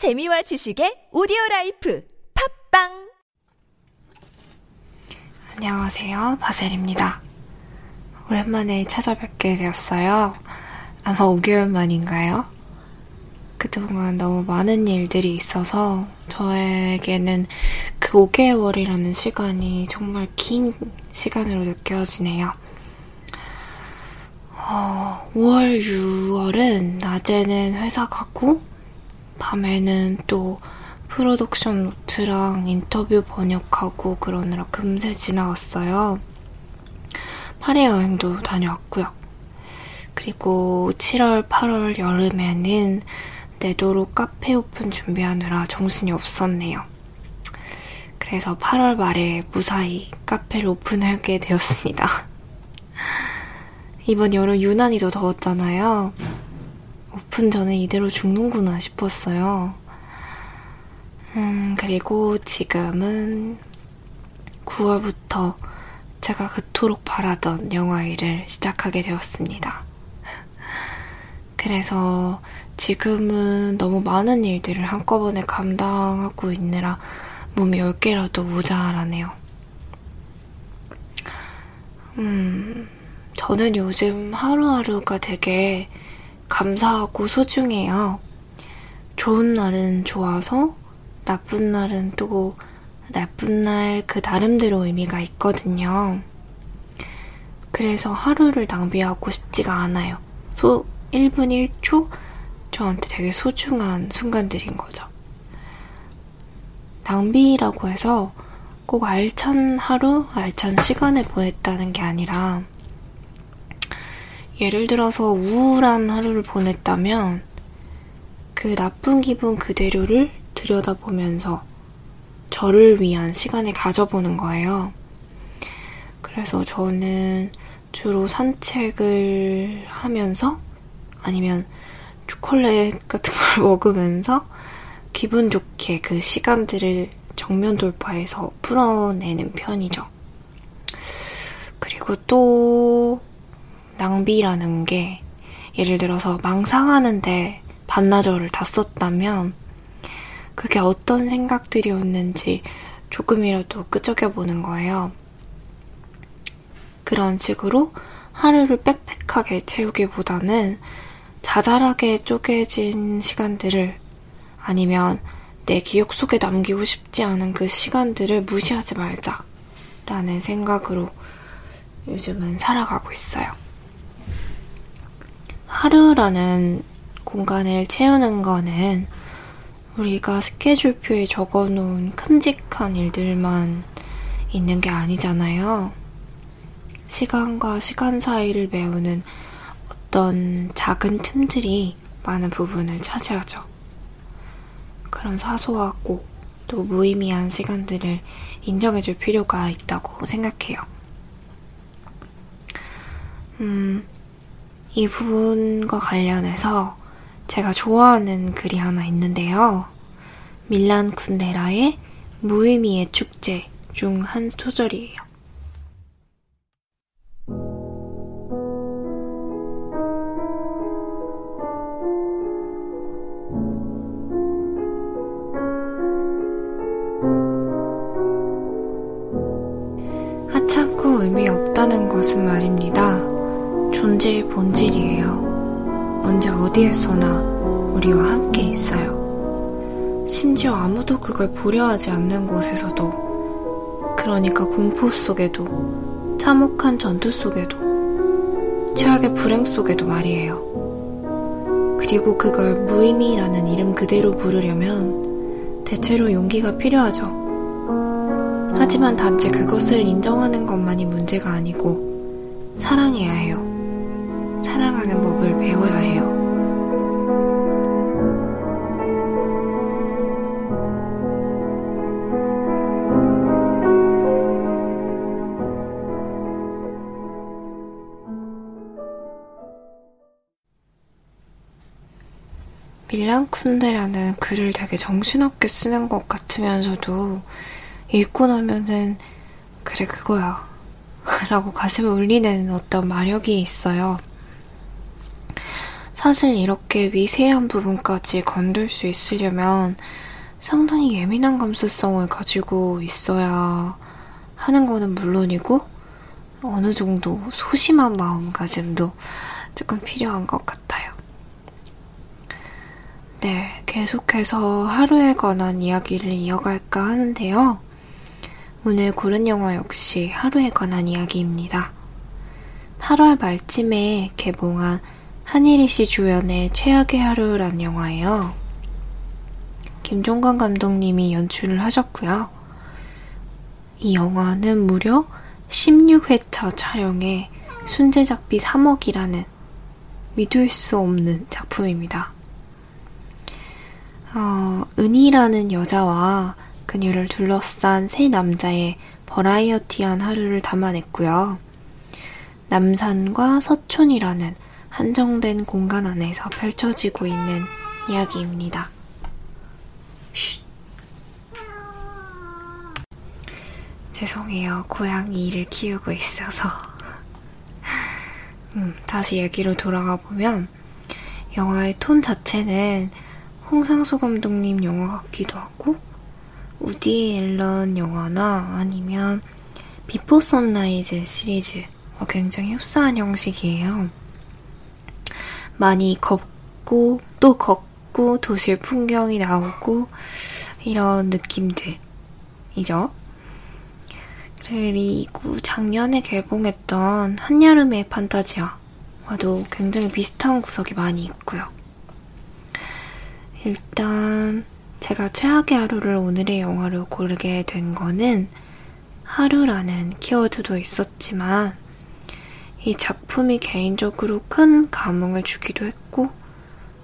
재미와 지식의 오디오 라이프 팝빵 안녕하세요. 바셀입니다. 오랜만에 찾아뵙게 되었어요. 아마 5개월 만인가요? 그동안 너무 많은 일들이 있어서 저에게는 그 5개월이라는 시간이 정말 긴 시간으로 느껴지네요. 어, 5월, 6월은 낮에는 회사 가고 밤에는 또 프로덕션 노트랑 인터뷰 번역하고 그러느라 금세 지나갔어요. 파리 여행도 다녀왔고요. 그리고 7월, 8월 여름에는 내도록 카페 오픈 준비하느라 정신이 없었네요. 그래서 8월 말에 무사히 카페를 오픈하게 되었습니다. 이번 여름 유난히 더 더웠잖아요. 오픈 전에 이대로 죽는구나 싶었어요. 음, 그리고 지금은 9월부터 제가 그토록 바라던 영화 일을 시작하게 되었습니다. 그래서 지금은 너무 많은 일들을 한꺼번에 감당하고 있느라 몸이 10개라도 모자라네요. 음, 저는 요즘 하루하루가 되게 감사하고 소중해요. 좋은 날은 좋아서, 나쁜 날은 또 나쁜 날 그 나름대로 의미가 있거든요. 그래서 하루를 낭비하고 싶지가 않아요. 소, 1분 1초? 저한테 되게 소중한 순간들인 거죠. 낭비라고 해서 꼭 알찬 하루, 알찬 시간을 보냈다는 게 아니라, 예를 들어서 우울한 하루를 보냈다면 그 나쁜 기분 그대로를 들여다보면서 저를 위한 시간을 가져보는 거예요. 그래서 저는 주로 산책을 하면서 아니면 초콜릿 같은 걸 먹으면서 기분 좋게 그 시간들을 정면 돌파해서 풀어내는 편이죠. 그리고 또 낭비라는 게 예를 들어서 망상하는데 반나절을 다 썼다면 그게 어떤 생각들이었는지 조금이라도 끄적여보는 거예요. 그런 식으로 하루를 빽빽하게 채우기보다는 자잘하게 쪼개진 시간들을 아니면 내 기억 속에 남기고 싶지 않은 그 시간들을 무시하지 말자라는 생각으로 요즘은 살아가고 있어요. 하루라는 공간을 채우는 거는 우리가 스케줄표에 적어 놓은 큼직한 일들만 있는 게 아니잖아요. 시간과 시간 사이를 메우는 어떤 작은 틈들이 많은 부분을 차지하죠. 그런 사소하고 또 무의미한 시간들을 인정해줄 필요가 있다고 생각해요. 음, 이 부분과 관련해서 제가 좋아하는 글이 하나 있는데요. 밀란 쿤데라의 무의미의 축제 중 한 소절이에요. 하찮고 의미 없다는 것은 말입니다. 본질이에요. 언제 어디에서나 우리와 함께 있어요. 심지어 아무도 그걸 보려 하지 않는 곳에서도, 그러니까 공포 속에도, 참혹한 전투 속에도, 최악의 불행 속에도 말이에요. 그리고 그걸 무의미라는 이름 그대로 부르려면 대체로 용기가 필요하죠. 하지만 단지 그것을 인정하는 것만이 문제가 아니고 사랑해야 해요. 사랑하는 법을 배워야 해요. 밀란 쿤데라는 글을 되게 정신없게 쓰는 것 같으면서도 읽고 나면은 그래 그거야 라고 가슴을 울리는 어떤 마력이 있어요. 사실 이렇게 미세한 부분까지 건들 수 있으려면 상당히 예민한 감수성을 가지고 있어야 하는 거는 물론이고, 어느 정도 소심한 마음가짐도 조금 필요한 것 같아요. 네, 계속해서 하루에 관한 이야기를 이어갈까 하는데요. 오늘 고른 영화 역시 하루에 관한 이야기입니다. 8월 말쯤에 개봉한 한일희 씨 주연의 최악의 하루란 영화예요. 김종관 감독님이 연출을 하셨고요. 이 영화는 무려 16회차 촬영에 순제작비 3억이라는 믿을 수 없는 작품입니다. 어, 은희라는 여자와 그녀를 둘러싼 세 남자의 버라이어티한 하루를 담아냈고요. 남산과 서촌이라는 한정된 공간 안에서 펼쳐지고 있는 이야기입니다. 쉬. 죄송해요. 고양이를 키우고 있어서. 음, 다시 얘기로 돌아가 보면, 영화의 톤 자체는 홍상수 감독님 영화 같기도 하고, 우디 앨런 영화나 아니면 비포 선라이즈 시리즈 어, 굉장히 흡사한 형식이에요. 많이 걷고 또 걷고 도시 풍경이 나오고 이런 느낌들이죠. 그리고 작년에 개봉했던 한여름의 판타지아와도 굉장히 비슷한 구석이 많이 있고요. 일단 제가 최악의 하루를 오늘의 영화로 고르게 된 거는 하루라는 키워드도 있었지만 이 작품이 개인적으로 큰 감흥을 주기도 했고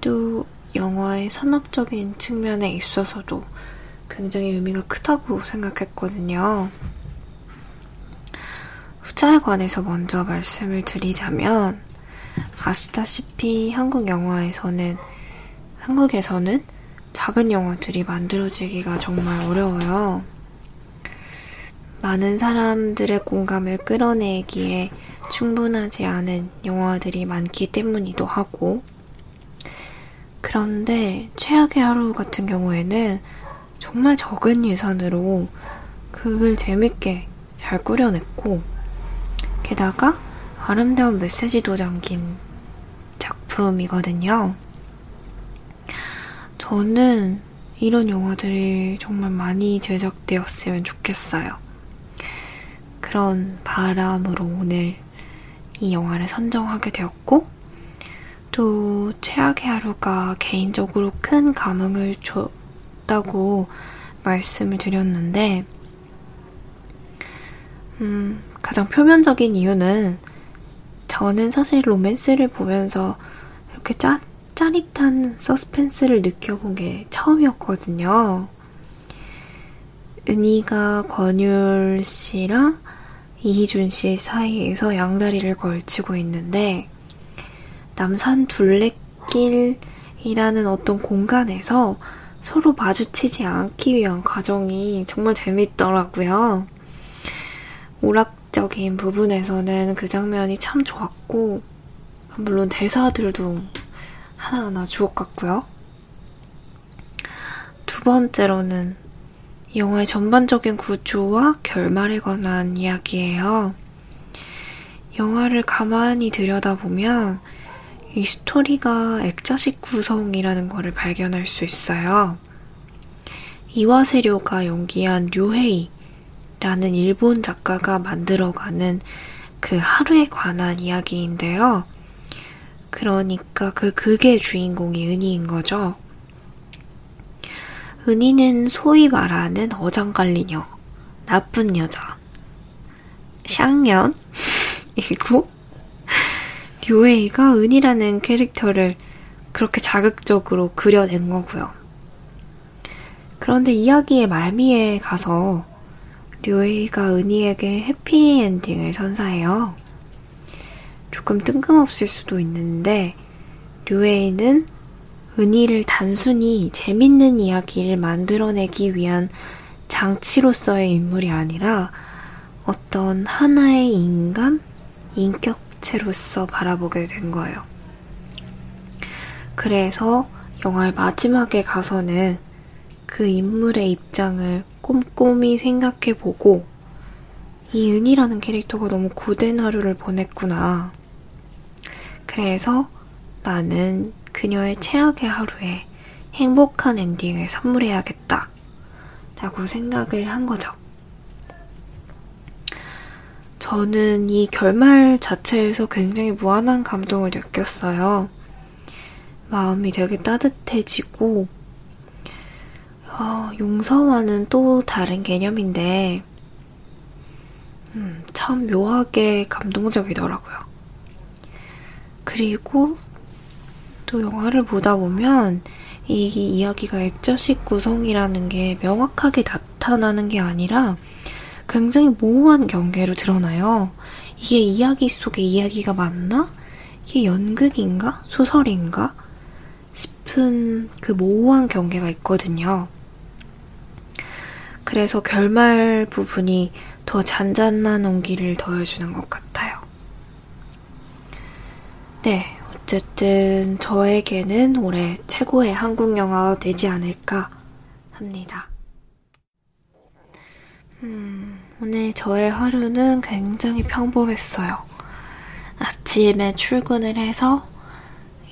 또 영화의 산업적인 측면에 있어서도 굉장히 의미가 크다고 생각했거든요. 후자에 관해서 먼저 말씀을 드리자면 아시다시피 한국 영화에서는 한국에서는 작은 영화들이 만들어지기가 정말 어려워요. 많은 사람들의 공감을 끌어내기에 충분하지 않은 영화들이 많기 때문이기도 하고, 그런데 최악의 하루 같은 경우에는 정말 적은 예산으로 극을 재밌게 잘 꾸려냈고, 게다가 아름다운 메시지도 담긴 작품이거든요. 저는 이런 영화들이 정말 많이 제작되었으면 좋겠어요. 그런 바람으로 오늘 이 영화를 선정하게 되었고, 또 최악의 하루가 개인적으로 큰 감흥을 줬다고 말씀을 드렸는데, 음, 가장 표면적인 이유는 저는 사실 로맨스를 보면서 이렇게 짜, 짜릿한 서스펜스를 느껴본 게 처음이었거든요. 은희가 권율 씨랑 이희준 씨 사이에서 양다리를 걸치고 있는데 남산 둘레길이라는 어떤 공간에서 서로 마주치지 않기 위한 과정이 정말 재밌더라고요. 오락적인 부분에서는 그 장면이 참 좋았고, 물론 대사들도 하나하나 주옥 같고요. 두 번째로는 영화의 전반적인 구조와 결말에 관한 이야기예요. 영화를 가만히 들여다보면 이 스토리가 액자식 구성이라는 것을 발견할 수 있어요. 이와세료가 연기한 료헤이라는 일본 작가가 만들어가는 그 하루에 관한 이야기인데요. 그러니까 그 극의 주인공이 은희인 거죠. 은희는 소위 말하는 어장관리녀, 나쁜 여자, 샹년이고, 류에이가 은희라는 캐릭터를 그렇게 자극적으로 그려낸 거고요. 그런데 이야기의 말미에 가서 류에이가 은희에게 해피엔딩을 선사해요. 조금 뜬금없을 수도 있는데 류에이는 은희를 단순히 재밌는 이야기를 만들어내기 위한 장치로서의 인물이 아니라 어떤 하나의 인간, 인격체로서 바라보게 된 거예요. 그래서 영화의 마지막에 가서는 그 인물의 입장을 꼼꼼히 생각해 보고 이 은이라는 캐릭터가 너무 고된 하루를 보냈구나. 그래서 나는 그녀의 최악의 하루에 행복한 엔딩을 선물해야겠다. 라고 생각을 한 거죠. 저는 이 결말 자체에서 굉장히 무한한 감동을 느꼈어요. 마음이 되게 따뜻해지고, 어, 용서와는 또 다른 개념인데, 음, 참 묘하게 감동적이더라고요. 그리고 또 영화를 보다 보면 이 이야기가 액자식 구성이라는 게 명확하게 나타나는 게 아니라 굉장히 모호한 경계로 드러나요. 이게 이야기 속의 이야기가 맞나? 이게 연극인가? 소설인가? 싶은 그 모호한 경계가 있거든요. 그래서 결말 부분이 더 잔잔한 온기를 더해주는 것 같아요. 네, 어쨌든 저에게는 올해 최고의 한국 영화가 되지 않을까 합니다. 음, 오늘 저의 하루는 굉장히 평범했어요. 아침에 출근을 해서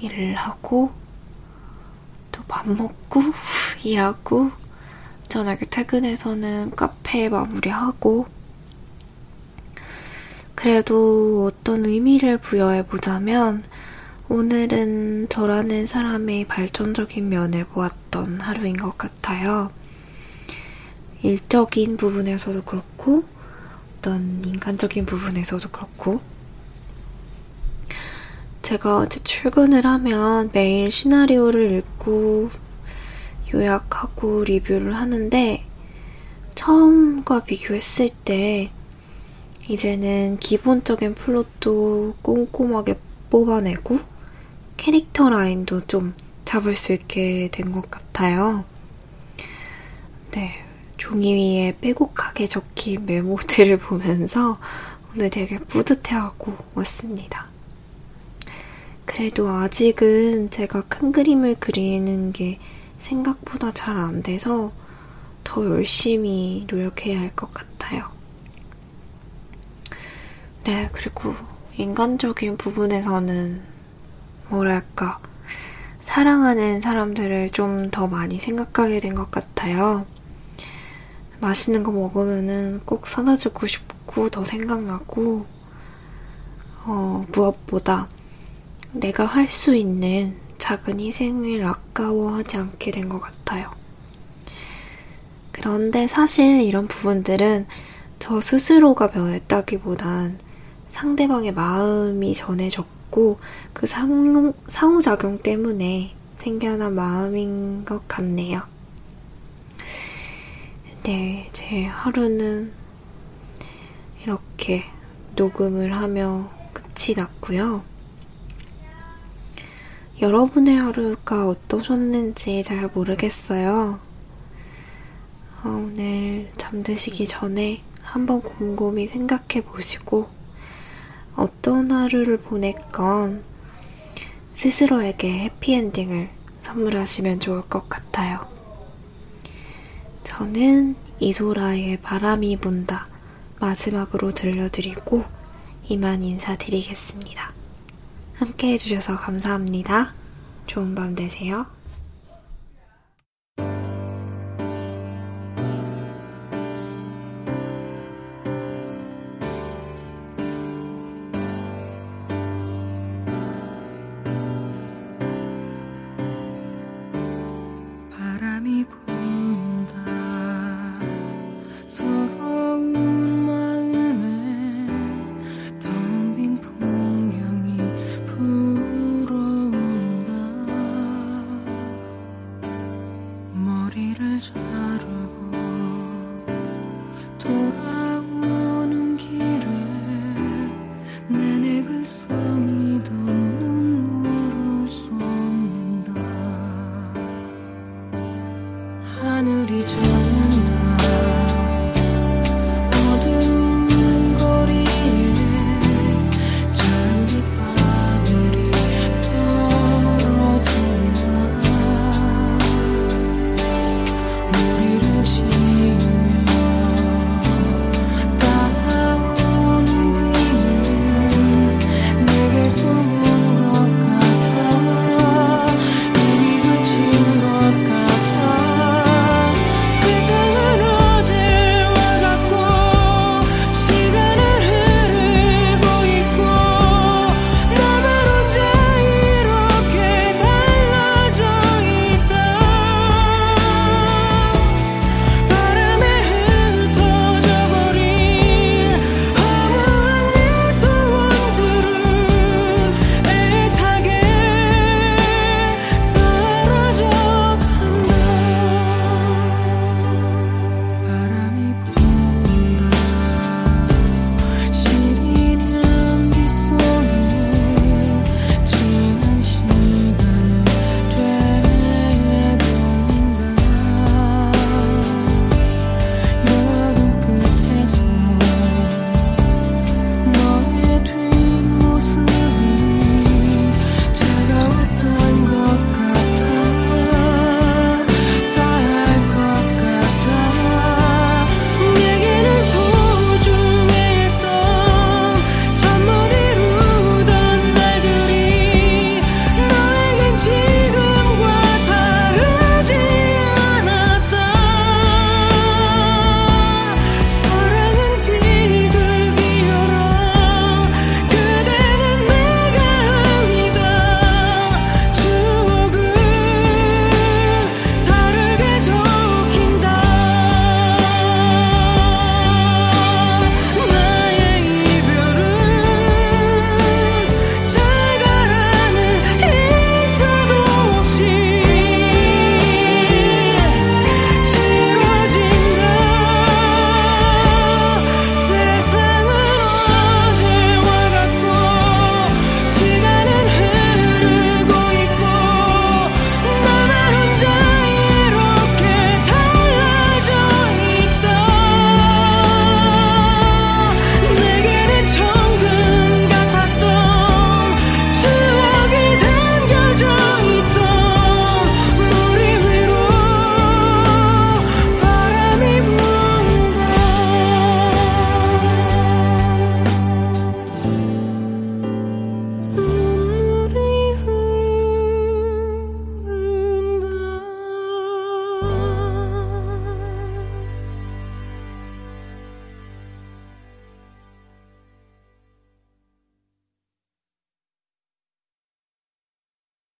일을 하고, 또 밥 먹고, 일하고, 저녁에 퇴근해서는 카페 마무리하고, 그래도 어떤 의미를 부여해보자면, 오늘은 저라는 사람의 발전적인 면을 보았던 하루인 것 같아요. 일적인 부분에서도 그렇고, 어떤 인간적인 부분에서도 그렇고, 제가 이제 출근을 하면 매일 시나리오를 읽고 요약하고 리뷰를 하는데, 처음과 비교했을 때, 이제는 기본적인 플롯도 꼼꼼하게 뽑아내고, 캐릭터 라인도 좀 잡을 수 있게 된것 같아요. 네, 종이 위에 빼곡하게 적힌 메모들을 보면서 오늘 되게 뿌듯해하고 왔습니다. 그래도 아직은 제가 큰 그림을 그리는 게 생각보다 잘 안 돼서 더 열심히 노력해야 할 것 같아요. 네, 그리고 인간적인 부분에서는 뭐랄까, 사랑하는 사람들을 좀 더 많이 생각하게 된 것 같아요. 맛있는 거 먹으면은 꼭 사다 주고 싶고 더 생각나고, 어, 무엇보다 내가 할 수 있는 작은 희생을 아까워하지 않게 된 것 같아요. 그런데 사실 이런 부분들은 저 스스로가 변했다기보단 상대방의 마음이 전해졌고, 같고 그 상, 상호작용 때문에 생겨난 마음인 것 같네요. 네, 제 하루는 이렇게 녹음을 하며 끝이 났고요. 여러분의 하루가 어떠셨는지 잘 모르겠어요. 어, 오늘 잠드시기 전에 한번 곰곰이 생각해 보시고 어떤 하루를 보냈건 스스로에게 해피엔딩을 선물하시면 좋을 것 같아요. 저는 이소라의 바람이 분다 마지막으로 들려드리고 이만 인사드리겠습니다. 함께 해주셔서 감사합니다. 좋은 밤 되세요.